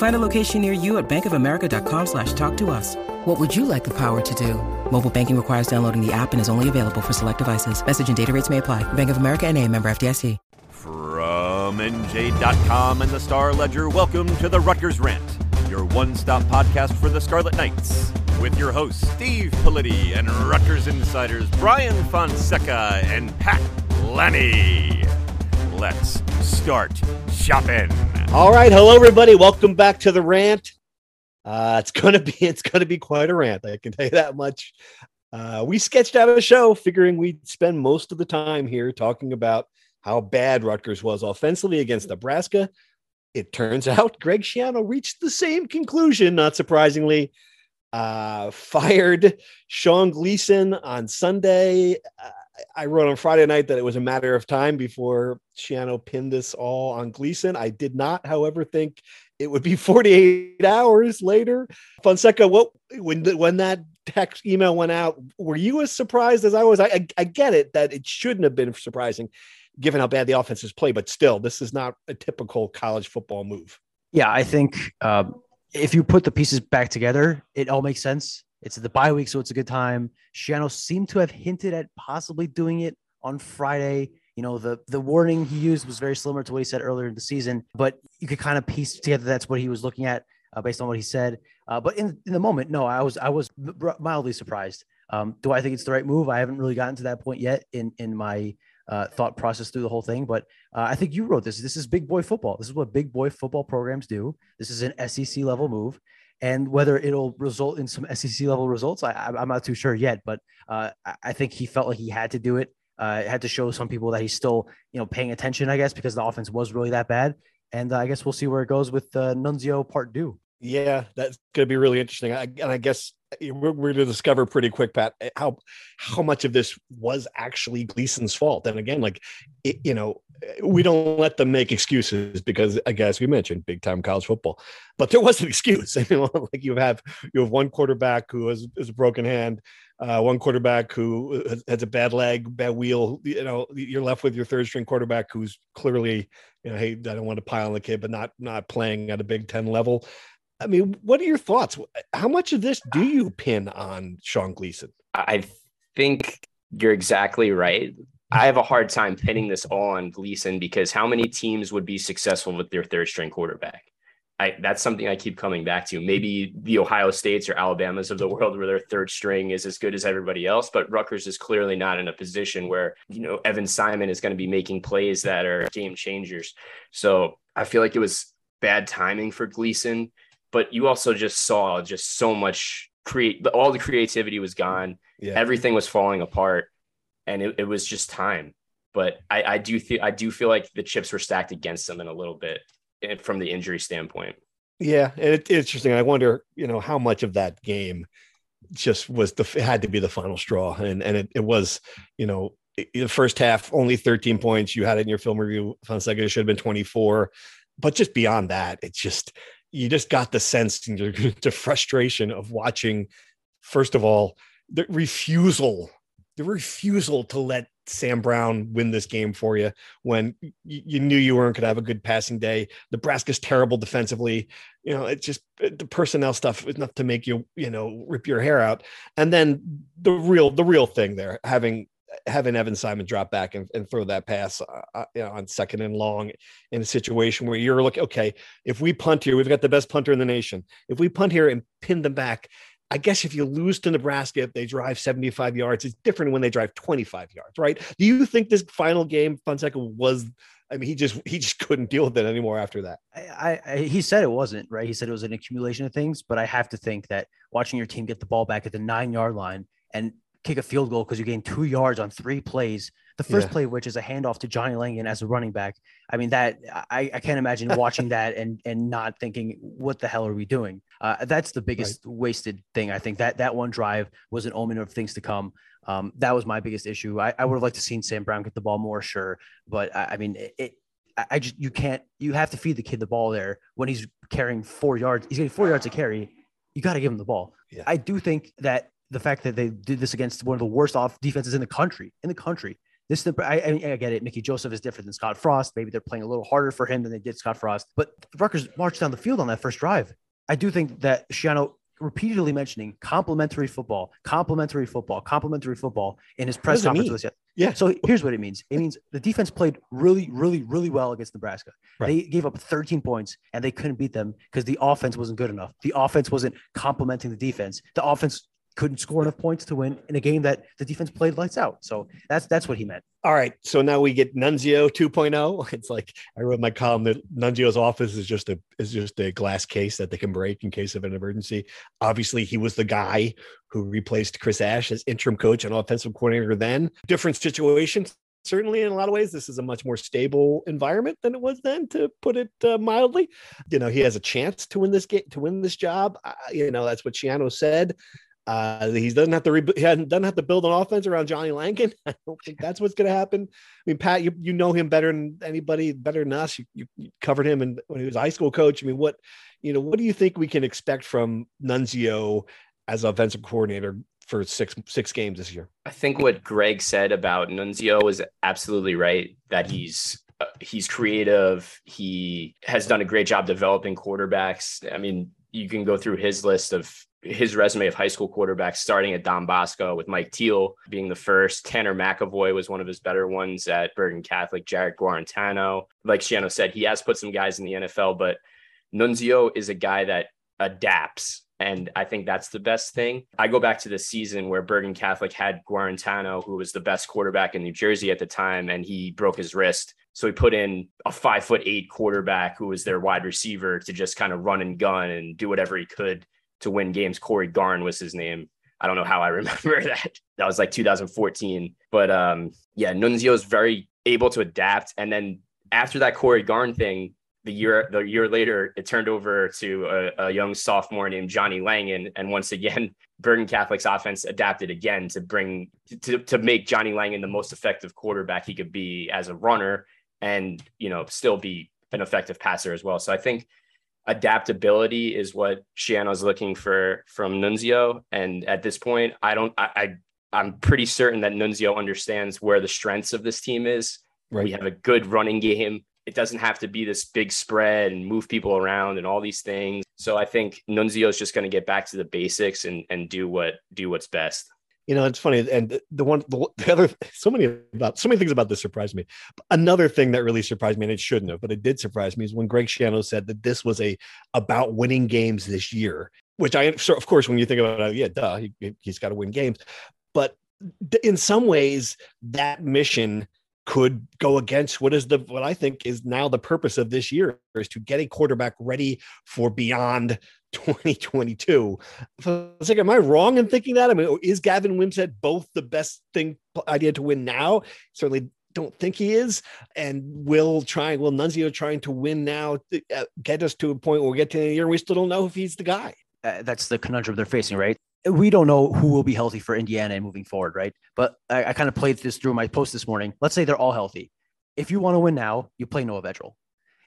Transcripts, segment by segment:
Find a location near you at bankofamerica.com slash talk to us. What would you like the power to do? Mobile banking requires downloading the app and is only available for select devices. Message and data rates may apply. Bank of America and a member FDIC. From NJ.com and the Star Ledger, welcome to the Rutgers Rant, your one-stop podcast for the Scarlet Knights. With your hosts, Steve Politi and Rutgers insiders Brian Fonseca and Pat Lanni. Let's start shopping. All right, hello everybody. Welcome back to the rant. Uh, it's gonna be it's gonna be quite a rant. I can tell you that much. Uh, we sketched out a show, figuring we'd spend most of the time here talking about how bad Rutgers was offensively against Nebraska. It turns out Greg Schiano reached the same conclusion, not surprisingly. Uh, fired Sean Gleeson on Sunday. I wrote on Friday night that it was a matter of time before Schiano pinned this all on Gleeson. I did not, however, think it would be 48 hours later. Fonseca, what when when that text email went out, were you as surprised as I was? I, I, I get it that it shouldn't have been surprising given how bad the offenses play, but still, this is not a typical college football move. Yeah, I think um, if you put the pieces back together, it all makes sense. It's the bye week, so it's a good time. Schiano seemed to have hinted at possibly doing it on Friday. You know, the the warning he used was very similar to what he said earlier in the season, but you could kind of piece together that's what he was looking at uh, based on what he said. Uh, but in, in the moment, no, I was I was mildly surprised. Um, do I think it's the right move? I haven't really gotten to that point yet in in my uh, thought process through the whole thing. But uh, I think you wrote this. This is big boy football. This is what big boy football programs do. This is an SEC level move. And whether it'll result in some SEC level results, I, am not too sure yet. But uh, I think he felt like he had to do it. Uh, had to show some people that he's still, you know, paying attention. I guess because the offense was really that bad. And uh, I guess we'll see where it goes with uh, Nunzio Part Two. Yeah, that's going to be really interesting. I, and I guess we're, we're going to discover pretty quick, Pat, eh, how how much of this was actually Gleeson's fault. And again, like it, you know, we don't let them make excuses because, I guess we mentioned big time college football, but there was an excuse. I mean, like you have you have one quarterback who has, has a broken hand, uh, one quarterback who has a bad leg, bad wheel. You know, you're left with your third string quarterback who's clearly, you know, hey, I don't want to pile on the kid, but not not playing at a Big Ten level. I mean, what are your thoughts? How much of this do you pin on Sean Gleeson? I think you're exactly right. I have a hard time pinning this all on Gleeson because how many teams would be successful with their third string quarterback? I, that's something I keep coming back to. Maybe the Ohio States or Alabamas of the world where their third string is as good as everybody else, but Rutgers is clearly not in a position where, you know, Evan Simon is going to be making plays that are game changers. So I feel like it was bad timing for Gleeson but you also just saw just so much create all the creativity was gone yeah. everything was falling apart and it, it was just time but I, I do feel I do feel like the chips were stacked against them in a little bit eh, from the injury standpoint. Yeah, and it's interesting. I wonder, you know, how much of that game just was the had to be the final straw, and and it, it was, you know, the first half only 13 points. You had it in your film review. Fonseca should have been 24, but just beyond that, it's just you just got the sense the frustration of watching first of all the refusal the refusal to let Sam Brown win this game for you when you, knew you weren't going to have a good passing day. Nebraska's terrible defensively. You know, it's just the personnel stuff is enough to make you, you know, rip your hair out. And then the real, the real thing there, having having Evan Simon drop back and, and throw that pass uh, uh, you know, on second and long in a situation where you're looking, okay, if we punt here, we've got the best punter in the nation. If we punt here and pin them back, I guess if you lose to Nebraska, if they drive 75 yards, it's different when they drive 25 yards, right? Do you think this final game, Fonseca was? I mean, he just he just couldn't deal with it anymore after that. I, I, he said it wasn't right. He said it was an accumulation of things, but I have to think that watching your team get the ball back at the nine yard line and kick a field goal because you gained two yards on three plays. The first yeah. play, which is a handoff to Johnny Langan as a running back. I mean, that I, I can't imagine watching that and and not thinking, what the hell are we doing? Uh, that's the biggest right. wasted thing. I think that that one drive was an omen of things to come. Um, that was my biggest issue. I, I would have liked to seen Sam Brown get the ball more, sure, but I, I mean, it, it I just you can't you have to feed the kid the ball there when he's carrying four yards. He's getting four yards to carry. You got to give him the ball. Yeah. I do think that the fact that they did this against one of the worst off defenses in the country, in the country. This, I, I, I get it. Mickey Joseph is different than Scott Frost. Maybe they're playing a little harder for him than they did Scott Frost. But the Rutgers marched down the field on that first drive. I do think that Schiano repeatedly mentioning complementary football, complementary football, complementary football in his press conference Yeah. So here's what it means. It means the defense played really, really, really well against Nebraska. Right. They gave up 13 points and they couldn't beat them because the offense wasn't good enough. The offense wasn't complementing the defense. The offense couldn't score enough points to win in a game that the defense played lights out. So that's that's what he meant. All right. So now we get Nunzio 2.0. It's like I wrote my column that Nunzio's office is just a is just a glass case that they can break in case of an emergency. Obviously, he was the guy who replaced Chris Ash as interim coach and offensive coordinator then. Different situations. Certainly, in a lot of ways, this is a much more stable environment than it was then, to put it uh, mildly. You know, he has a chance to win this game, to win this job. Uh, you know, that's what Schiano said. Uh, he doesn't have to re- he doesn't have to build an offense around Johnny Langan. I don't think that's what's going to happen. I mean, Pat, you, you know him better than anybody, better than us. You, you, you covered him and when he was a high school coach. I mean, what you know, what do you think we can expect from Nunzio as offensive coordinator for six six games this year? I think what Greg said about Nunzio is absolutely right. That he's uh, he's creative. He has done a great job developing quarterbacks. I mean, you can go through his list of his resume of high school quarterbacks, starting at Don Bosco with Mike Teel being the first. Tanner McEvoy was one of his better ones at Bergen Catholic. Jarrett Guarantano, like Schiano said, he has put some guys in the NFL, but Nunzio is a guy that adapts. And I think that's the best thing. I go back to the season where Bergen Catholic had Guarantano, who was the best quarterback in New Jersey at the time, and he broke his wrist. So he put in a five foot eight quarterback who was their wide receiver to just kind of run and gun and do whatever he could to win games. Corey Garn was his name. I don't know how I remember that. That was like 2014. But um, yeah, is very able to adapt. And then after that Corey Garn thing, the year the year later, it turned over to a, a young sophomore named Johnny Langan. And once again, Bergen Catholic's offense adapted again to bring to, to make Johnny Langan the most effective quarterback he could be as a runner and you know still be an effective passer as well. So I think adaptability is what Schiano's looking for from Nunzio. And at this point, I don't, I, I am pretty certain that Nunzio understands where the strengths of this team is. Right. We have a good running game. It doesn't have to be this big spread and move people around and all these things. So I think Nunzio is just going to get back to the basics and, and do what do what's best you know, it's funny. And the one, the, the, other, so many about, so many things about this surprised me. Another thing that really surprised me, and it shouldn't have, but it did surprise me, is when Greg Schiano said that this was a about winning games this year. Which I, so of course, when you think about it, yeah, duh, he, he's got to win games. But in some ways, that mission could go against what is the what I think is now the purpose of this year is to get a quarterback ready for beyond 2022. So it's like, am I wrong in thinking that? I mean, is Gavin Wimsatt both the best thing idea to win now? Certainly don't think he is. And will try, will Nunzio trying to win now uh, get us to a point where we get to the year we still don't know if he's the guy? Uh, that's the conundrum they're facing, right? We don't know who will be healthy for Indiana and moving forward, right? But I, I kind of played this through my post this morning. Let's say they're all healthy. If you want to win now, you play Noah Vedral.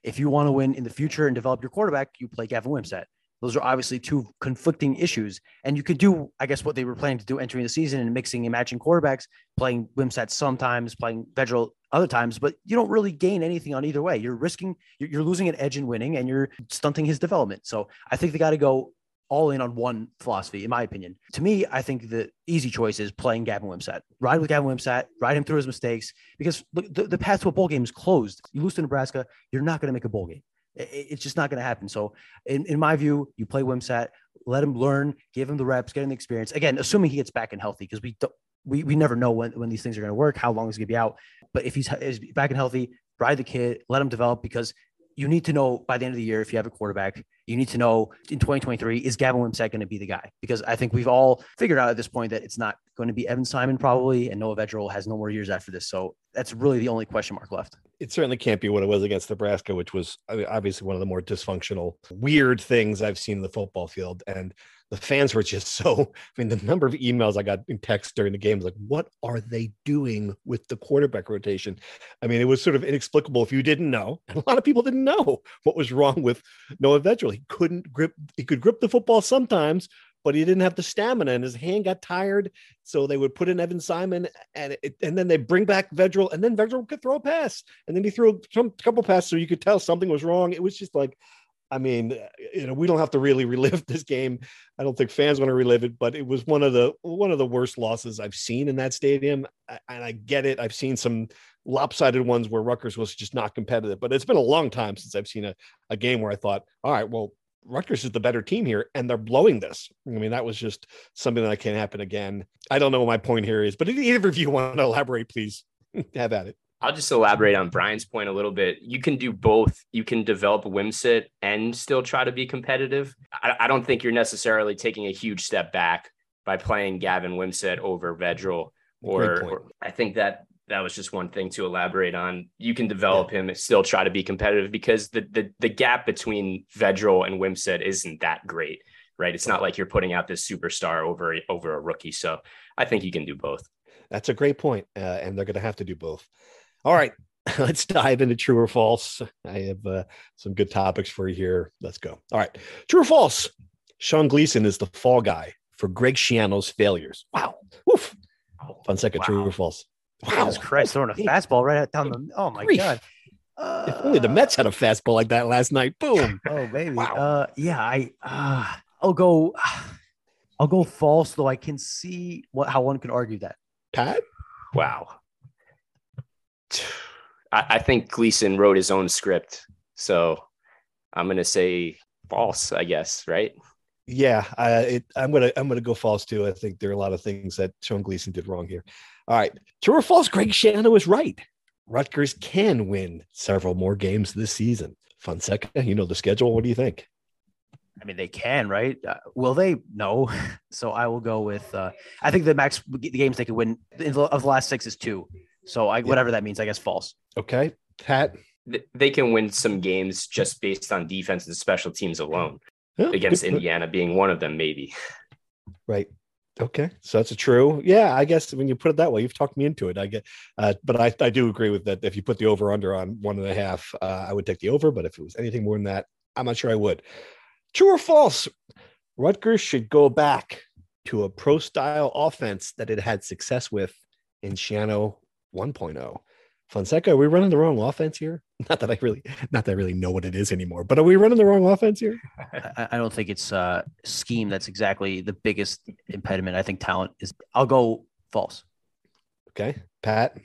If you want to win in the future and develop your quarterback, you play Gavin Wimsatt Those are obviously two conflicting issues. And you could do, I guess, what they were planning to do entering the season and mixing and matching quarterbacks, playing Wimsatt sometimes, playing Vedral other times, but you don't really gain anything on either way. You're risking, you're, losing an edge in winning and you're stunting his development. So I think they got to go all in on one philosophy, in my opinion. To me, I think the easy choice is playing Gavin Wimsatt. Ride with Gavin Wimsatt, ride him through his mistakes, because the, the path to a bowl game is closed. You lose to Nebraska, you're not going to make a bowl game. It's just not going to happen. So, in, in my view, you play Wimsatt, let him learn, give him the reps, get him the experience. Again, assuming he gets back and healthy, because we don't, we, we never know when, when these things are going to work, how long he's going to be out. But if he's, he's back and healthy, ride the kid, let him develop because you need to know by the end of the year if you have a quarterback, you need to know in 2023 is Gavin Wimsatt going to be the guy? Because I think we've all figured out at this point that it's not going to be Evan Simon probably, and Noah Vedral has no more years after this. So that's really the only question mark left. It certainly can't be what it was against Nebraska, which was obviously one of the more dysfunctional, weird things I've seen in the football field. And the fans were just so i mean the number of emails i got in text during the game was like what are they doing with the quarterback rotation? I mean it was sort of inexplicable if you didn't know. And a lot of people didn't know what was wrong with noah Vedral. he couldn't grip he could grip the football sometimes but he didn't have the stamina and his hand got tired. So they would put in evan simon and it, and then they bring back Vedral, and then Vedral could throw a pass. And then he threw some couple passes so you could tell something was wrong. It was just like I mean, uh, you know, we don't have to really relive this game. I don't think fans want to relive it, but it was one of the one of the worst losses I've seen in that stadium. And I get it. I've seen some lopsided ones where Rutgers was just not competitive, but it's been a long time since I've seen a, a game where I thought, all right, well, Rutgers is the better team here, and they're blowing this. I mean, that was just something that can't happen again. I don't know what my point here is, but either of you want to elaborate, please have at it. I'll just elaborate on Brian's point a little bit. You can do both. You can develop a Wimsatt and still try to be competitive. I, I don't think you're necessarily taking a huge step back by playing Gavin Wimsatt over Vedral. Or, or, I think that that was just one thing to elaborate on. You can develop yeah. him and still try to be competitive because the the the gap between Vedral and Wimsatt isn't that great, right? It's not like you're putting out this superstar over over a rookie. So I think you can do both. That's a great point, uh, and they're going to have to do both. All right, let's dive into true or false. I have uh, some good topics for you here. Let's go. All right, true or false? Sean Gleeson is the fall guy for Greg Schiano's failures. Wow. Woof. Fonseca, wow. true or false? Wow. Jesus Christ, throwing a fastball right down the. Oh my Grief. God. Uh, if only the Mets had a fastball like that last night. Boom. Oh baby. Wow. Uh, yeah, I. Uh, I'll go. I'll go false, though. I can see what how one could argue that. Pat. Wow. I, I think Gleeson wrote his own script, so I'm gonna say false. I guess right. Yeah, I, it, I'm gonna I'm gonna go false too. I think there are a lot of things that Sean Gleeson did wrong here. All right, true or false? Greg Schiano was right. Rutgers can win several more games this season. Fonseca, you know the schedule. What do you think? I mean, they can, right? Uh, will they? No. So I will go with. Uh, I think the max the games they could win of the last six is two. So I, yeah. whatever that means, I guess false. Okay, Pat. They can win some games just based on defense and special teams alone. Yeah, against Indiana being one of them, maybe. Right. Okay, so that's a true. Yeah, I guess when you put it that way, you've talked me into it. I get, uh, but I, I do agree with that. If you put the over under on one and a half, uh, I would take the over. But if it was anything more than that, I'm not sure I would. True or false? Rutgers should go back to a pro style offense that it had success with in Schiano 1.0. Fonseca, are we running the wrong offense here? Not that I really, not that I really know what it is anymore, but are we running the wrong offense here? I, I don't think it's uh scheme that's exactly the biggest impediment. I think talent is. I'll go false. Okay, Pat.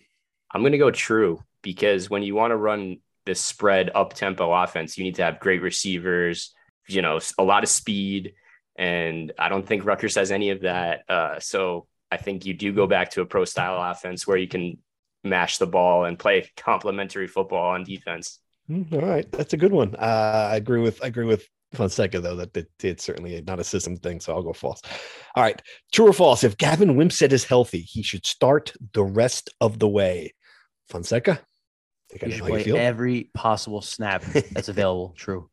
I'm going to go true because when you want to run this spread up tempo offense, you need to have great receivers, you know, a lot of speed, and I don't think Rutgers has any of that. Uh, so I think you do go back to a pro style offense where you can mash the ball and play complementary football on defense. Hmm, all right, that's a good one. Uh, I agree with I agree with Fonseca though that it, it's certainly not a system thing, so I'll go false. All right, true or false? If Gavin Wimsatt is healthy, he should start the rest of the way. Fonseca, you should play you every possible snap that's available. True.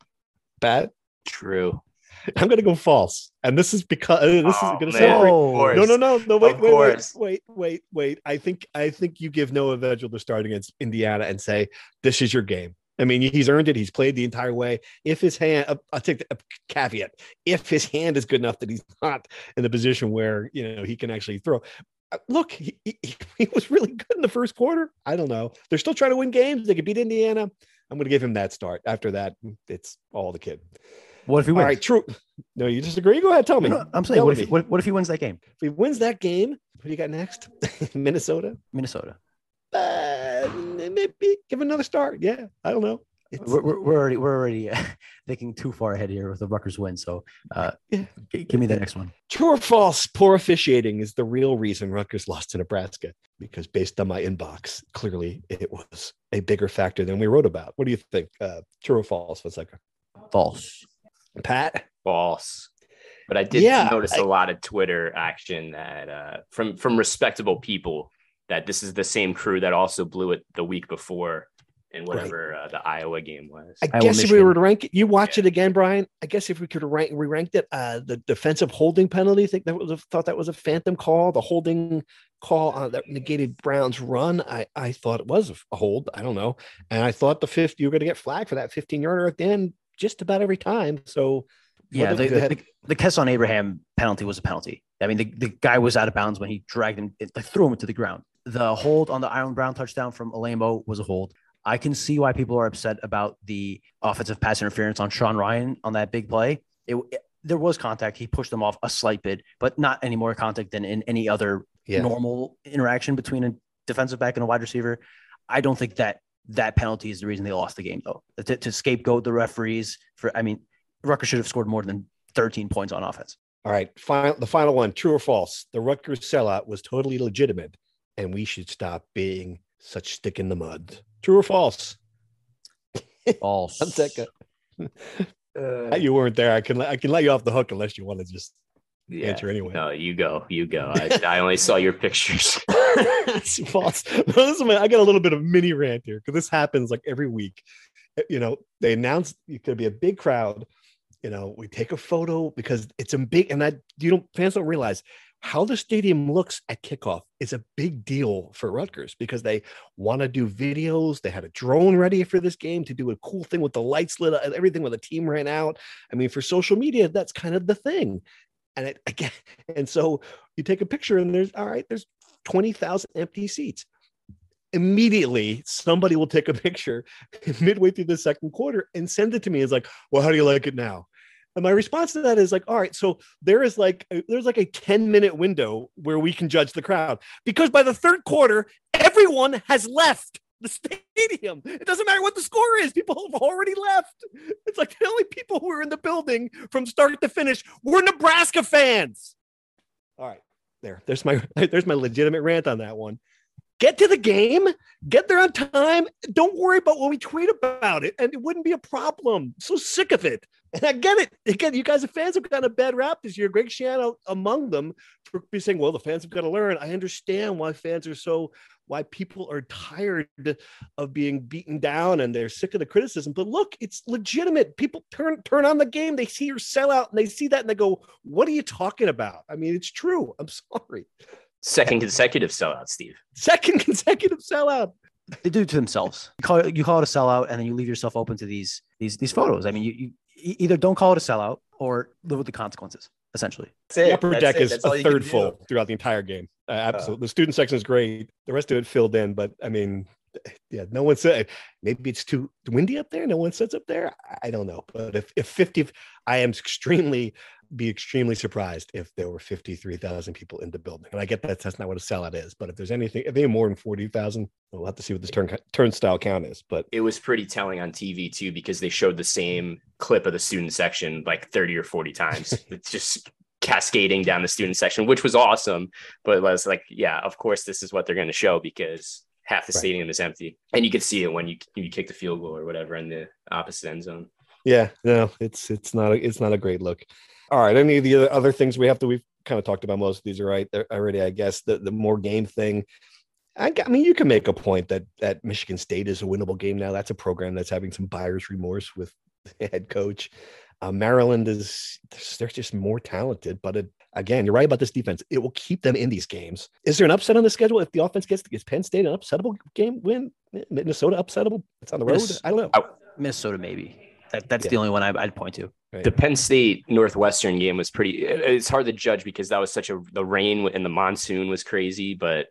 Bad. True. I'm going to go false. And this is because uh, this oh, is going to say no, no, no, no. Wait, wait, wait, wait, wait, wait. I think I think you give Noah Vedral the start against Indiana and say this is your game. I mean, he's earned it. He's played the entire way. If his hand, uh, I'll take the uh, caveat. If his hand is good enough that he's not in the position where you know he can actually throw. Uh, look, he, he, he was really good in the first quarter. I don't know. They're still trying to win games. They could beat Indiana. I'm going to give him that start. After that, it's all the kid. What if he wins? All right, true. No, you disagree? Go ahead. Tell me. No, I'm saying, what me. if, what, what if he wins that game? if he wins that game, what do you got next? Minnesota. Minnesota. Uh, maybe give another start. Yeah, I don't know. It's, We're, we're, we're already we're already thinking too far ahead here with the Rutgers win. So, uh, Yeah. g- give me the next one. True or false? Poor officiating is the real reason Rutgers lost to Nebraska. Because based on my inbox, clearly it was a bigger factor than we wrote about. What do you think? Uh, true or false? What's like False. Pat? false. But I did Yeah, notice I- a lot of Twitter action that uh, from from respectable people that this is the same crew that also blew it the week before in whatever uh, the Iowa game was. I Iowa, guess if we were to rank it, you watch it again, Brian. I guess if we could rank, we ranked it. Uh, the defensive holding penalty. Think that was a, thought that was a phantom call. The holding call uh, that negated Brown's run. I I thought it was a hold. I don't know, and I thought the fifth you were going to get flagged for that 15 yarder at the end just about every time. So Yeah, the, the, the Kessawn Abraham penalty was a penalty. I mean, the, the guy was out of bounds when he dragged him, it, like, threw him to the ground. The hold on the Iron Brown touchdown from Alamo was a hold. I can see why people are upset about the offensive pass interference on Sean Ryan on that big play. It, it- there was contact. He pushed them off a slight bit, but not any more contact than in any other Yeah. normal interaction between a defensive back and a wide receiver. I don't think that that penalty is the reason they lost the game, though. To, to scapegoat the referees for, I mean, Rutgers should have scored more than 13 points on offense. all right, final the final one. True or false? The Rutgers sellout was totally legitimate, and we should stop being such stick in the mud. True or false? False. One second. Uh, you weren't there. I can let- I can let you off the hook unless you want to just Yeah. answer anyway. No, you go, you go. I, I only saw your pictures. false. Man, I got a little bit of mini rant here because this happens like every week. You know, they announce it could be a big crowd. You know, we take a photo because it's a big, and I you don't fans don't realize how the stadium looks at kickoff is a big deal for Rutgers because they want to do videos. They had a drone ready for this game to do a cool thing with the lights lit up and everything when the team ran out. I mean, for social media, that's kind of the thing. And it again, and so you take a picture and there's all right, there's 20,000 empty seats. Immediately, somebody will take a picture midway through the second quarter and send it to me. It's like, well, how do you like it now? And my response to that is like, all right, so there is like a- there's like a 10 minute window where we can judge the crowd because by the third quarter, everyone has left the stadium. It doesn't matter what the score is, people have already left. It's like the only people who were in the building from start to finish were Nebraska fans. All right, there, there's my there's my legitimate rant on that one. Get to the game, get there on time. Don't worry about what we tweet about it, and it wouldn't be a problem. So sick of it. And I get it. Again, you guys are fans have gotten a bad rap this year. Greg Schiano among them for be saying, well, the fans have got to learn. I understand why fans are so why people are tired of being beaten down and they're sick of the criticism. But look, it's legitimate. People turn turn on the game, they see your sellout, and they see that and they go, What are you talking about? I mean, it's true. I'm sorry. Second consecutive sellout, Steve. Second consecutive sellout. They do it to themselves. You call it, you call it a sellout, and then you leave yourself open to these these these photos. I mean, you, you either don't call it a sellout or live with the consequences. Essentially, That's The upper That's deck it. is That's a third full throughout the entire game. Uh, absolutely. the student section is great. The rest of it filled in, but I mean, yeah, no one said maybe it's too windy up there. No one sits up there. I- don't know. But if, if 50, I am extremely, be extremely surprised if there were 53,000 people in the building. And I get that that's not what a sellout is. But if there's anything, if they more than 40,000, we'll have to see what this turn, turnstile count is. But It was pretty telling on TV too because they showed the same clip of the student section like 30 or 40 times. it's just cascading down the student section, which was awesome. But it was like, yeah, of course, this is what they're going to show because half the Right. stadium is empty. And you could see it when you you kick the field goal or whatever in the opposite end zone. Yeah, no, it's it's not a, it's not a great look. All right, any of the other, other things we have to we've kind of talked about most of these are right already. I guess the the more game thing. I mean, you can make a point that that Michigan State is a winnable game now. That's a program that's having some buyer's remorse with the head coach. Uh, Maryland is they're just more talented, but it, again, you're right about this defense. It will keep them in these games. Is there an upset on the schedule if the offense gets gets Penn State an upsettable game win? Minnesota upsettable? It's on the road. Yes. I don't know. I- Minnesota, maybe. That, that's Yeah. the only one I, I'd point to. Right. The Penn State Northwestern game was pretty. it- It's hard to judge because that was such a the rain and the monsoon was crazy, but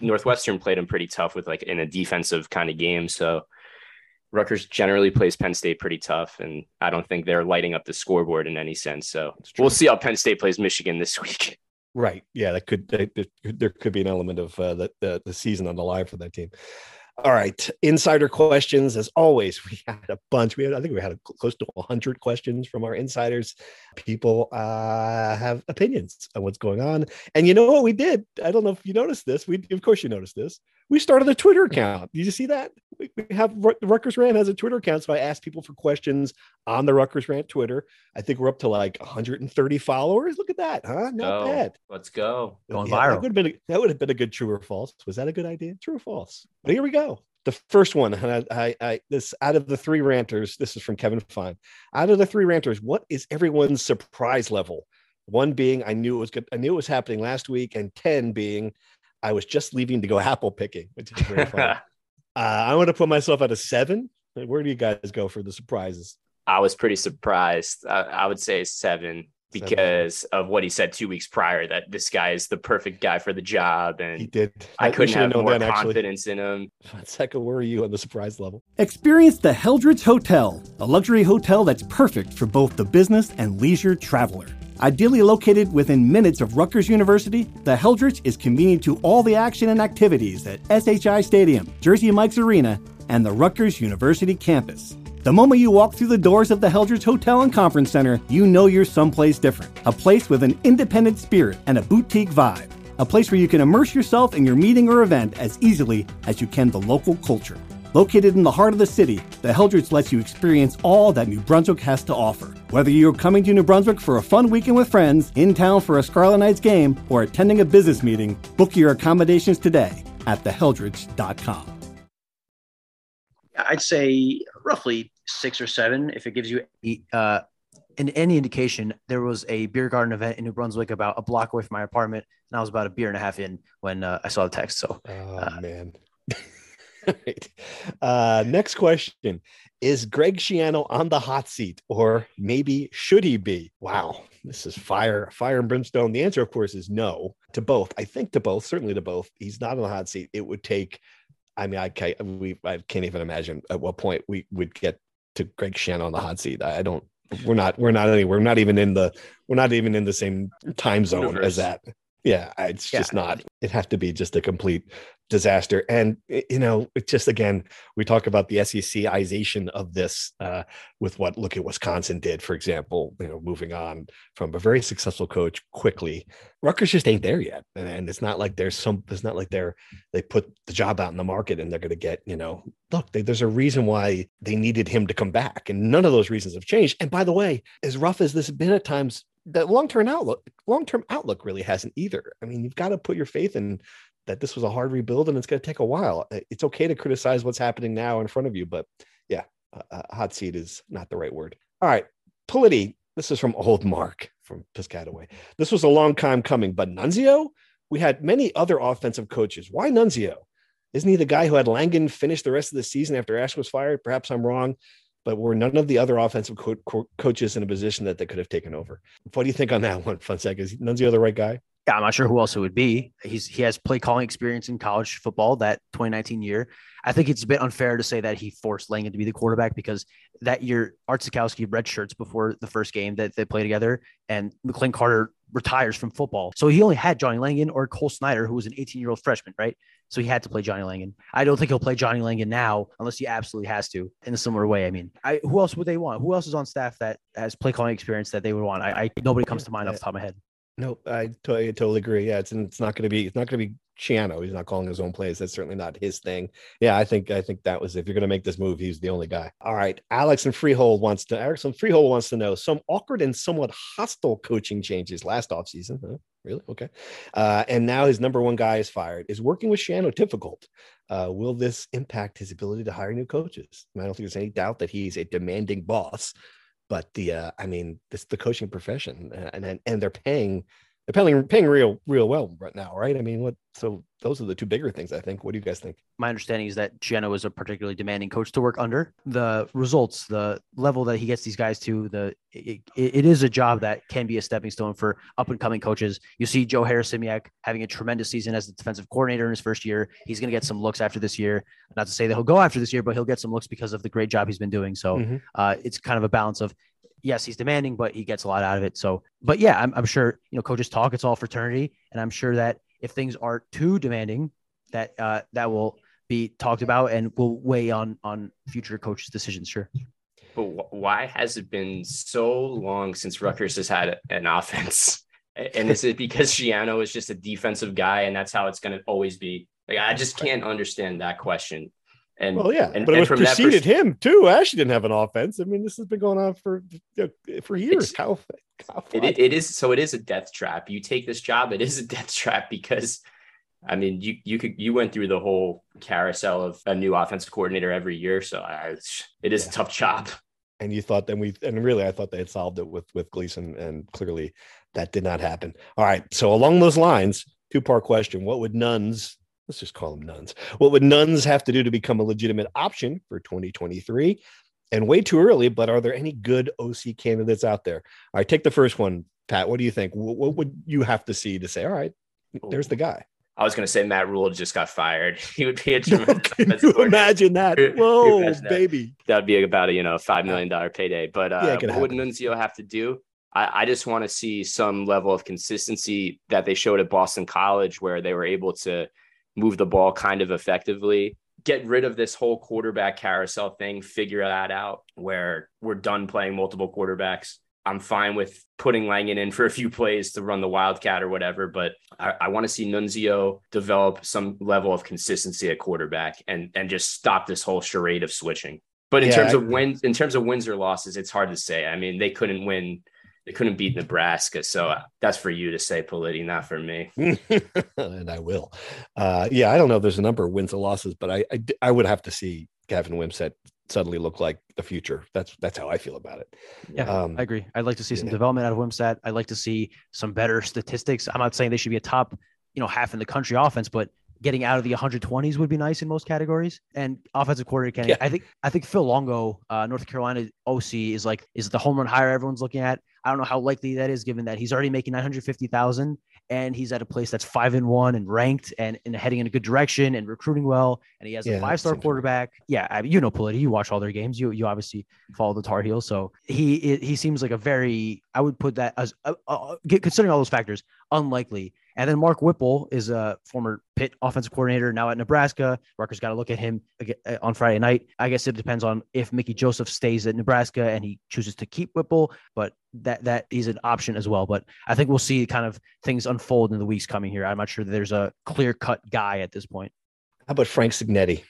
Northwestern played them pretty tough with like in a defensive kind of game. So Rutgers generally plays Penn State pretty tough, and I don't think they're lighting up the scoreboard in any sense. So we'll see how Penn State plays Michigan this week. Right. Yeah, that could that, there could be an element of uh, the, the the season on the line for that team. All right, insider questions. As always, we had a bunch. We had, I think we had a, close to 100 questions from our insiders. People uh, have opinions on what's going on, and you know what we did? I don't know if you noticed this. We, of course, you noticed this. We started a Twitter account. Did you see that? We, have Ru- Rutgers Rant has a Twitter account, so I asked people for questions on the Rutgers Rant Twitter. I think we're up to like 130 followers. Look at that, huh? Not Go. bad. Let's go. Going Yeah, viral. That would have been a, that would have been a good true or false. Was that a good idea? True or false? But here we go. The first one, and I, I, I this out of the three ranters, this is from Kevin Fine. Out of the three ranters, what is everyone's surprise level? One being I knew it was good, I knew it was happening last week, and ten being I was just leaving to go apple picking, which is very funny. uh, I want to put myself at a seven. Where do you guys go for the surprises? I was pretty surprised. I, I would say seven Seven. because of what he said two weeks prior that this guy is the perfect guy for the job, And He and did. I we couldn't should have more that, actually. confidence in him. Second, where are you on the surprise level? Experience the Heldrich Hotel, a luxury hotel that's perfect for both the business and leisure traveler. Ideally located within minutes of Rutgers University, the Heldrich is convenient to all the action and activities at SHI Stadium, Jersey Mike's Arena, and the Rutgers University campus. The moment you walk through the doors of the Heldrich Hotel and Conference Center, you know you're someplace different. A place with an independent spirit and a boutique vibe. A place where you can immerse yourself in your meeting or event as easily as you can the local culture. Located in the heart of the city, the Heldrich lets you experience all that New Brunswick has to offer. Whether you're coming to New Brunswick for a fun weekend with friends, in town for a Scarlet Knights game, or attending a business meeting, book your accommodations today at theheldrich.com. I'd say roughly six or seven. If it gives you uh, in any indication, there was a beer garden event in New Brunswick about a block away from my apartment, and I was about a beer and a half in when uh, I saw the text. So Oh Uh, man. right. Uh, next question: Is Greg Schiano on the hot seat, or maybe should he be? Wow, this is fire, fire and brimstone. The answer, of course, is no to both. I think to both, certainly to both. He's not on the hot seat. It would take. I mean, I can't. We I can't even imagine at what point we would get to Greg Schiano on the hot seat. I, I don't. We're not. We're not any. We're not even in the. We're not even in the same time zone Universe. as that. Yeah, it's Yeah. just not. It have to be just a complete disaster. And you know, it just again, we talk about the SECization of this uh, with what look at Wisconsin did, for example. You know, moving on from a very successful coach quickly. Rutgers just ain't there yet, and, and it's not like there's some. It's not like they're they put the job out in the market and they're going to get. You know, look, they, there's a reason why they needed him to come back, and none of those reasons have changed. And by the way, as rough as this has been at times, the long-term outlook long-term outlook really hasn't either. I mean you've got to put your faith in that this was a hard rebuild and it's going to take a while. It's okay to criticize what's happening now in front of you but yeah hot seat is not the right word. All right politi this is from old mark from piscataway. This was a long time coming but nunzio? We had many other offensive coaches. Why nunzio? Isn't he the guy who had langan finish the rest of the season after ash was fired? Perhaps i'm wrong but were none of the other offensive co- co- coaches in a position that they could have taken over. What do you think on that one, Fonseca? Is Nunzio the other right guy? yeah, I'm not sure who else it would be. He's he has play calling experience in college football that 2019 year. I think it's a bit unfair to say that he forced Langan to be the quarterback because that year Art Sitkowski red shirts before the first game that they play together, and McLane Carter retires from football. So he only had Johnny Langan or Cole Snyder, who was an 18 year old freshman, right? So he had to play Johnny Langan. I don't think he'll play Johnny Langan now unless he absolutely has to in a similar way. I mean, I, who else would they want? Who else is on staff that has play calling experience that they would want? I, I nobody comes to mind off the top of my head. No, I totally, totally agree. Yeah, it's it's not going to be it's not going to be Schiano. He's not calling his own plays. That's certainly not his thing. Yeah, I think I think that was if you're going to make this move, he's the only guy. All right, Alex and Freehold wants to. Alex and Freehold wants to know some awkward and somewhat hostile coaching changes last offseason. Huh? Really? Okay. Uh, and now his number one guy is fired. Is working with Schiano difficult? Uh, will this impact his ability to hire new coaches? I don't think there's any doubt that he's a demanding boss but the uh, I mean, this the coaching profession, uh, and and and they're paying They're paying paying real real well right now, right? I mean, what? So those are the two bigger things, I think. What do you guys think? My understanding is that Schiano is a particularly demanding coach to work under. The results, the level that he gets these guys to, the it, it is a job that can be a stepping stone for up and coming coaches. You see Joe Harasymiak having a tremendous season as the defensive coordinator in his first year. He's going to get some looks after this year. Not to say that he'll go after this year, but he'll get some looks because of the great job he's been doing. So Mhm. uh, it's kind of a balance of yes, he's demanding, but he gets a lot out of it. So, but yeah, I'm, I'm sure you know coaches talk. It's all fraternity, and I'm sure that if things are too demanding, that uh, that will be talked about and will weigh on on future coaches' decisions. Sure. But wh- why has it been so long since Rutgers has had an offense? And is it because Schiano is just a defensive guy and that's how it's going to always be? Like, I just can't understand that question. And Well, yeah, and- but it was preceded pers- him too. Ashley didn't have an offense. I mean, this has been going on for for years. Kyle, Kyle it, it, is so it is a death trap. You take this job, it is a death trap because I mean you you could you went through the whole carousel of a new offensive coordinator every year. So I, it is a tough job. and you thought then we and really I thought they had solved it with with Gleeson, and clearly that did not happen. All right, so along those lines, two part question: What would nuns? Let's just call them nuns. What would nuns have to do to become a legitimate option for 2023? And way too early, but are there any good OC candidates out there? All right, take the first one, Pat. What do you think? What, would you have to see to say, all right, there's the guy? I was going to say Matt Rhule just got fired. He would be a tremendous Can you imagine that? Who- who Whoa, imagine that? baby. that would be about a you know five million dollar payday. But uh, Yeah, what would happen. Nunzio have to do? I, I just want to see some level of consistency that they showed at Boston College, where they were able to move the ball kind of effectively. Get rid of this whole quarterback carousel thing. Figure that out. Where we're done playing multiple quarterbacks. I'm fine with putting Langan in for a few plays to run the Wildcat or whatever, but I, I want to see Nunzio develop some level of consistency at quarterback and and just stop this whole charade of switching. But in Yeah, terms I- of wins, in terms of wins or losses, it's hard to say. I mean, they couldn't win, they couldn't beat Nebraska, so uh, that's for you to say, Politi, not for me. and I will. Uh, yeah, I don't know if there's a number of wins or losses, but I, I would have to see Gavin Wimsatt suddenly look like the future. That's that's how I feel about it. Yeah, Um, I agree. I'd like to see some yeah. development out of Wimsatt. I'd like to see some better statistics. I'm not saying they should be a top, you know, half in the country offense, but getting out of the 120s would be nice in most categories. And offensive coordinator candidate, I think I think Phil Longo, uh, North Carolina OC, is like is the home run hire everyone's looking at. I don't know how likely that is, given that he's already making 950,000 and he's at a place that's five and one and ranked and, and heading in a good direction and recruiting well. And he has Yeah, a five star quarterback. Yeah, I mean, you know, Politi, you watch all their games. You you obviously follow the Tar Heels, so he he seems like a very I would put that as uh, uh, considering all those factors unlikely. And then Mark Whipple is a former Pitt offensive coordinator now at Nebraska. Rutgers got to look at him uh, on Friday night. I guess it depends on if Mickey Joseph stays at Nebraska and he chooses to keep Whipple, but that that is an option as well. But I think we'll see kind of things unfold in the weeks coming here. I'm not sure that there's a clear cut guy at this point. How about Frank Cignetti?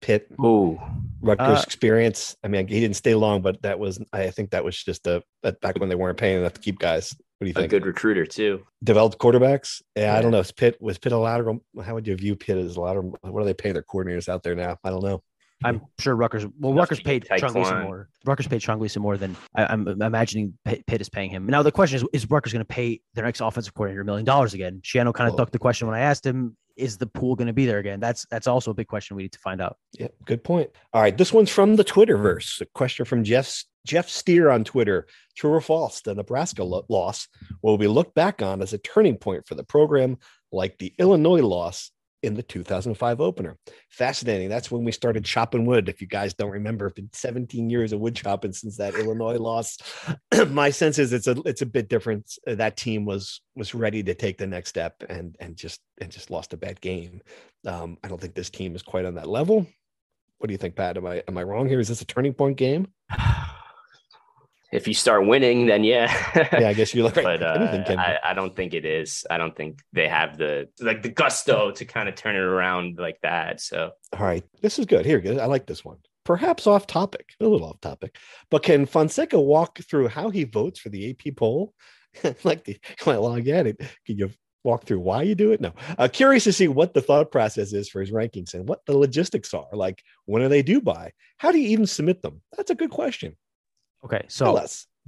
Pitt, Ooh, Rutgers Uh, experience. I mean, he didn't stay long, but that was I think that was just a back when they weren't paying enough to keep guys. What do you think? a good recruiter too. Developed quarterbacks. Yeah, I don't know. Is Pitt was Pitt a lateral? How would you view Pitt as a lateral? What are they paying their coordinators out there now? I don't know. I'm sure Rutgers. Well, Rutgers paid get Tyke Chung Gleeson Klein. more. Rutgers paid Sean Gleeson more than I, I'm imagining Pitt, Pitt is paying him. Now the question is: Is Rutgers going to pay their next offensive coordinator a million dollars again? Schiano kind of ducked the question when I asked him: Is the pool going to be there again? That's that's also a big question we need to find out. Yeah, good point. All right, this one's from the Twitterverse. A question from Jeff Jeff Steer on Twitter. True or false? The Nebraska lo- loss will be looked back on as a turning point for the program, like the Illinois loss in the 2005 opener. Fascinating. That's when we started chopping wood. If you guys don't remember, it's been 17 years of wood chopping since that Illinois loss. My sense is it's a it's a bit different. That team was was ready to take the next step and and just and just lost a bad game. Um, I don't think this team is quite on that level. What do you think, Pat? Am I am I wrong here? Is this a turning point game? If you start winning, then yeah. Yeah, I guess you're like but uh. I, I don't think it is. I don't think they have the like the gusto to kind of turn it around like that. So All right, this is good. Here, good. I like this one. Perhaps off topic, a little off topic, but can Fonseca walk through how he votes for the AP poll? like the well, I get it. Can you walk through why you do it? No. Uh, curious to see what the thought process is for his rankings and what the logistics are. Like, when are they due by? How do you even submit them? That's a good question. Okay, so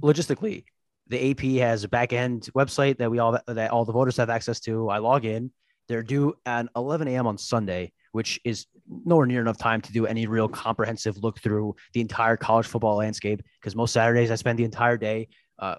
logistically, the AP has a back end website that we all that all the voters have access to. I log in. They're due at 11 a.m. on Sunday, which is nowhere near enough time to do any real comprehensive look through the entire college football landscape. Because most Saturdays I spend the entire day uh,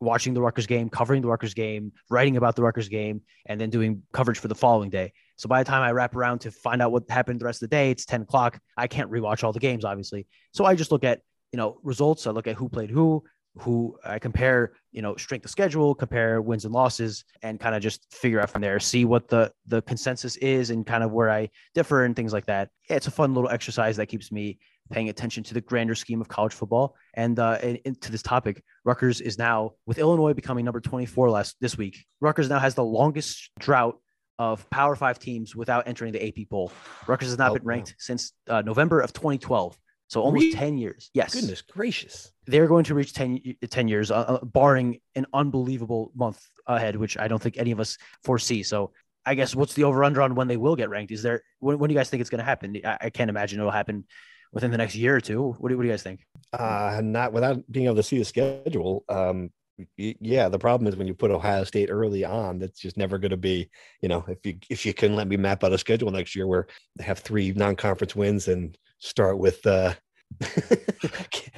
watching the Rutgers game, covering the Rutgers game, writing about the Rutgers game, and then doing coverage for the following day. So by the time I wrap around to find out what happened the rest of the day, it's 10 o'clock. I can't rewatch all the games, obviously. So I just look at, you know, results. I look at who played who, who I compare, you know, strength of schedule, compare wins and losses, and kind of just figure out from there, see what the the consensus is and kind of where I differ and things like that. Yeah, it's a fun little exercise that keeps me paying attention to the grander scheme of college football. And uh, to this topic, Rutgers is now with Illinois becoming number 24 last this week. Rutgers now has the longest drought of Power Five teams without entering the AP poll. Rutgers has not oh, been ranked wow. since uh, November of 2012. So almost really? 10 years. Yes. Goodness gracious. They're going to reach 10, 10 years, uh, uh, barring an unbelievable month ahead, which I don't think any of us foresee. So I guess what's the over under on when they will get ranked? Is there, when, when do you guys think it's going to happen? I, I, can't imagine it'll happen within the next year or two. What do, what do you guys think? Uh, not without being able to see the schedule. Um, yeah the problem is when you put ohio state early on that's just never going to be you know if you if you can let me map out a schedule next year where they have three non-conference wins and start with uh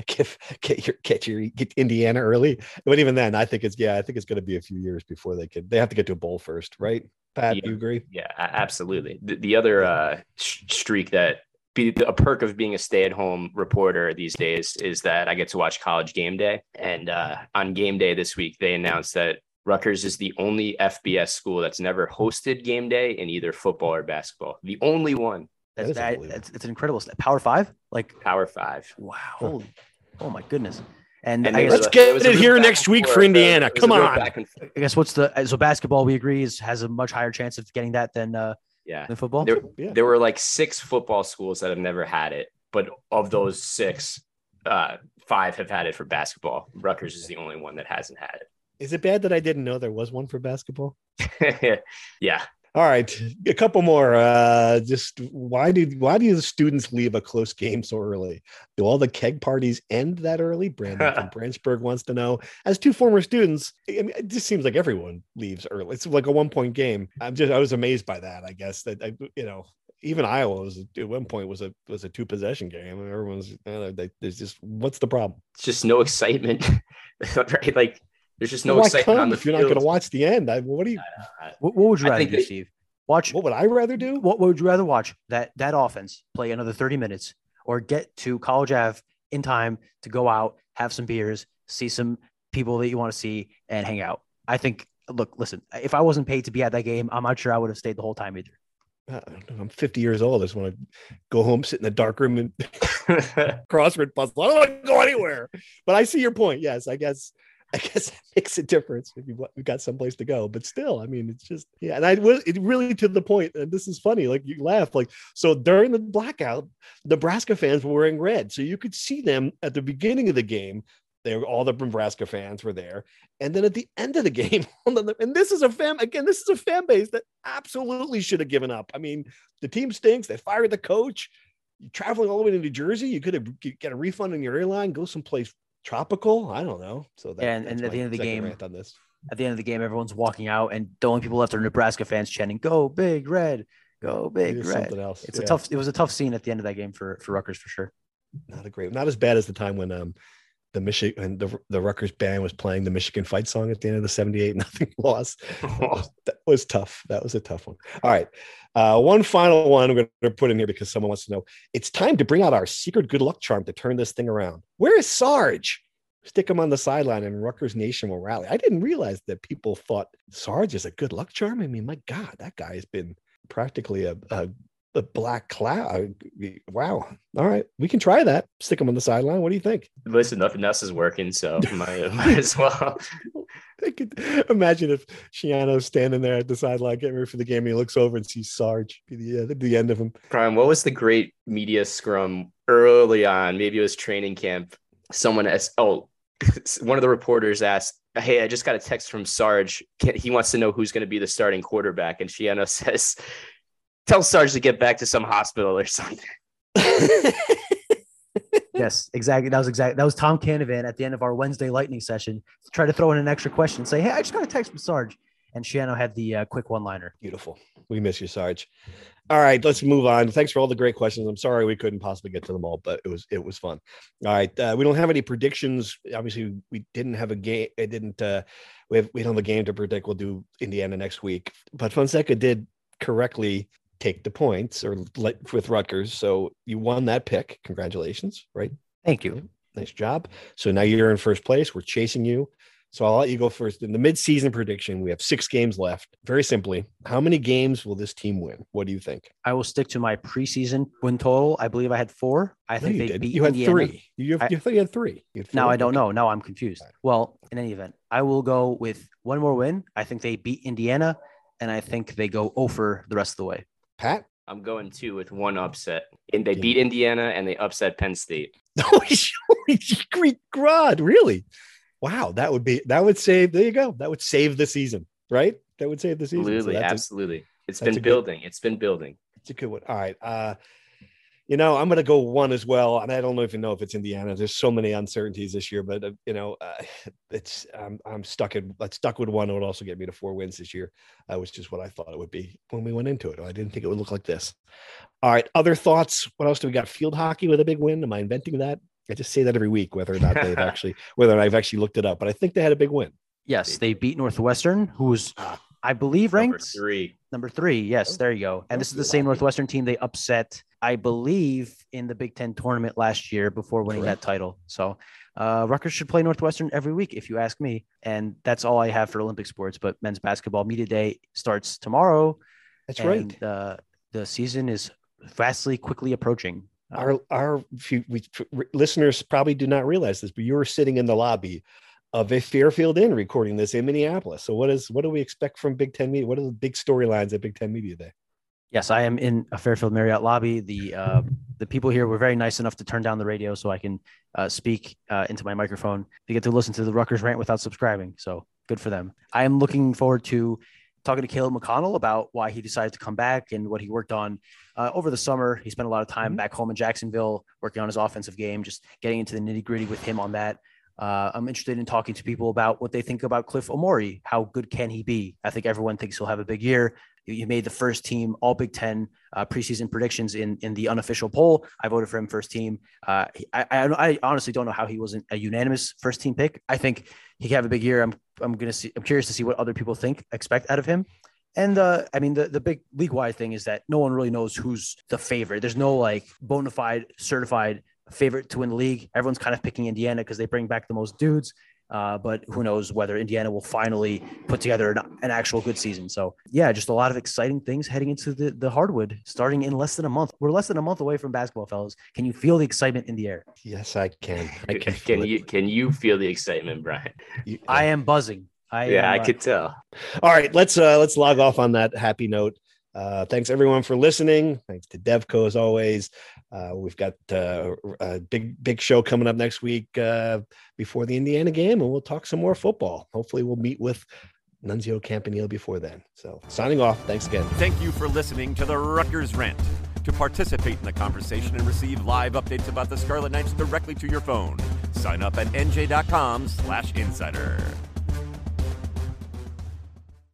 get, get your get your get Indiana early. But even then, I think it's yeah, I think it's going to be a few years before they could. They have to get to a bowl first, right? Pat, yeah, you agree? Yeah, absolutely. The, the other uh, streak that be a perk of being a stay-at-home reporter these days is that I get to watch College Game Day, and uh, on Game Day this week, they announced that Rutgers is the only FBS school that's never hosted game day in either football or basketball. The only one. That's that, that that's it's an incredible power five, like power five. Wow. Holy, oh my goodness. And, and let's a, get it here next week for Indiana. Come on. I guess what's the so basketball we agree is has a much higher chance of getting that than uh yeah than football. There, yeah. there were like six football schools that have never had it, but of those six, uh, five have had it for basketball. Rutgers is the only one that hasn't had it. Is it bad that I didn't know there was one for basketball? yeah, all right, a couple more. Uh, just why do why do the students leave a close game so early? Do all the keg parties end that early? Brandon from Branchburg wants to know. As two former students, I mean, it just seems like everyone leaves early. It's like a one point game. I'm just I was amazed by that. I guess that I, you know even Iowa was at one point was a was a two possession game. And everyone's they, there's just what's the problem? It's just no excitement, right? Like there's just no well, excitement on the if you're not going to watch the end. I, what do you? What, what would you rather do, they, Steve? Watch. What would I rather do? What, what would you rather watch? That that offense play another 30 minutes, or get to College Ave in time to go out, have some beers, see some people that you want to see, and hang out. I think. Look, listen. If I wasn't paid to be at that game, I'm not sure I would have stayed the whole time either. Uh, I'm 50 years old. I just want to go home, sit in the dark room, and crossword puzzle. I don't want to go anywhere. But I see your point. Yes, I guess I guess that makes a difference if you've, got someplace to go. But still, I mean, it's just yeah. And I was it really to the point, and this is funny. Like you laugh, like so during the blackout, Nebraska fans were wearing red, so you could see them at the beginning of the game. They were all the Nebraska fans were there, and then at the end of the game, and this is a fan again. This is a fan base that absolutely should have given up. I mean, the team stinks. They fired the coach. You're traveling all the way to New Jersey. You could have get a refund on your airline, go someplace tropical. I don't know. So that, and, and at the end of the game, on this. at the end of the game, everyone's walking out, and the only people left are Nebraska fans chanting "Go Big Red, Go Big Red." Something Else. It's yeah. a tough. It was a tough scene at the end of that game for for Rutgers for sure. Not a great, not as bad as the time when um the Michigan the the Rutgers band was playing the Michigan fight song at the end of the 78 nothing loss. that was tough. That was a tough one. All right. Uh, one final one I'm going to put in here because someone wants to know. It's time to bring out our secret good luck charm to turn this thing around. Where is Sarge? Stick him on the sideline and Rutgers Nation will rally. I didn't realize that people thought Sarge is a good luck charm. I mean, my God, that guy has been practically a, a the black cloud. Wow. All right. We can try that. Stick them on the sideline. What do you think? Listen, nothing else is working, so might, might as well. I could imagine if Schiano's standing there at the sideline getting ready for the game and he looks over and sees Sarge be the, uh, the end of him. Brian, what was the great media scrum early on? Maybe it was training camp. Someone as oh, one of the reporters asked, Hey, I just got a text from Sarge. He wants to know who's going to be the starting quarterback. And Schiano says, tell Sarge to get back to some hospital or something. Yes, exactly. That was exactly that was Tom Canavan at the end of our Wednesday lightning session. Try to throw in an extra question, say, "Hey, I just got a text from Sarge," and Schiano had the uh, quick one-liner. Beautiful. We miss you, Sarge. All right, let's move on. Thanks for all the great questions. I'm sorry we couldn't possibly get to them all, but it was it was fun. All right, uh, we don't have any predictions. Obviously, we didn't have a game. It didn't. Uh, we have we don't have a game to predict. We'll do Indiana next week. But Fonseca did correctly take the points or let, with Rutgers, so you won that pick. Congratulations! Right. Thank you. Nice job. So now you're in first place. We're chasing you. So I'll let you go first. In the midseason prediction, we have six games left. Very simply, how many games will this team win? What do you think? I will stick to my preseason win total. I believe I had four. I No, think they did. beat You had Indiana. three. You, have, I- you thought you had three. You had Now? I don't know. Now I'm confused. Well, in any event, I will go with one more win. I think they beat Indiana, and I think they go over the rest of the way. Pat? I'm going two with one upset. And they Yeah. beat Indiana and they upset Penn State. Greek God, really? Wow, that would be that would save. There you go. That would save the season, right? That would save the season. So Absolutely, a- absolutely. It's been good- building. It's been building. It's a good one. All right. Uh, you know, I'm going to go one as well, and I don't even know if it's Indiana. There's so many uncertainties this year, but uh, you know, uh, it's I'm I'm stuck in. Stuck with one. It would also get me to four wins this year, uh, which is what I thought it would be when we went into it. I didn't think it would look like this. All right. Other thoughts? What else do we got? Field hockey with a big win. Am I inventing that? I just say that every week, whether or not they've actually, whether or not I've actually looked it up. But I think they had a big win. Yes, they beat Northwestern, who's. I believe ranked Number ranked three. Number three, yes, Oh, there you go. And this is the same Northwestern team they upset, I believe, in the Big Ten tournament last year before winning Correct. that title. So uh, Rutgers should play Northwestern every week, if you ask me. And that's all I have for Olympic sports. But men's basketball media day starts tomorrow. That's right. Uh, the season is vastly quickly approaching. Uh, our our few, we, listeners probably do not realize this, but you were sitting in the lobby of a Fairfield Inn recording this in Minneapolis. So what is what do we expect from Big Ten Media? What are the big storylines at Big Ten Media Day? Yes, I am in a Fairfield Marriott lobby. The uh, the people here were very nice enough to turn down the radio so I can uh, speak uh, into my microphone. You get to listen to the Rutgers rant without subscribing, so good for them. I am looking forward to talking to Caleb McConnell about why he decided to come back and what he worked on uh, over the summer. He spent a lot of time Mhm. back home in Jacksonville working on his offensive game, just getting into the nitty gritty with him on that. Uh, I'm interested in talking to people about what they think about Cliff Omoruyi. How good can he be? I think everyone thinks he'll have a big year. You- made the first team All Big Ten uh, preseason predictions in in the unofficial poll. I voted for him first team. Uh, I, I I honestly don't know how he wasn't a unanimous first team pick. I think he can have a big year. I'm I'm gonna see. I'm curious to see what other people think expect out of him. And uh, I mean, the, the big league wide thing is that no one really knows who's the favorite. There's no like bona fide certified favorite to win the league. Everyone's kind of picking Indiana because they bring back the most dudes. Uh, but who knows whether Indiana will finally put together an, an actual good season. So yeah, just a lot of exciting things heading into the, the hardwood starting in less than a month. We're less than a month away from basketball, fellas. Can you feel the excitement in the air? Yes, I can. I can. Can, you can you feel the excitement, Brian? You- I am buzzing. I yeah, am, I uh, could tell. All right, let's uh let's log off on that happy note. Uh, thanks everyone for listening. Thanks to Devco as always. Uh, we've got uh, a big big show coming up next week uh, before the Indiana game, and we'll talk some more football. Hopefully, we'll meet with Nunzio Campanile before then. So, signing off. Thanks again. Thank you for listening to the Rutgers Rant. To participate in the conversation and receive live updates about the Scarlet Knights directly to your phone, sign up at nj.com slash insider.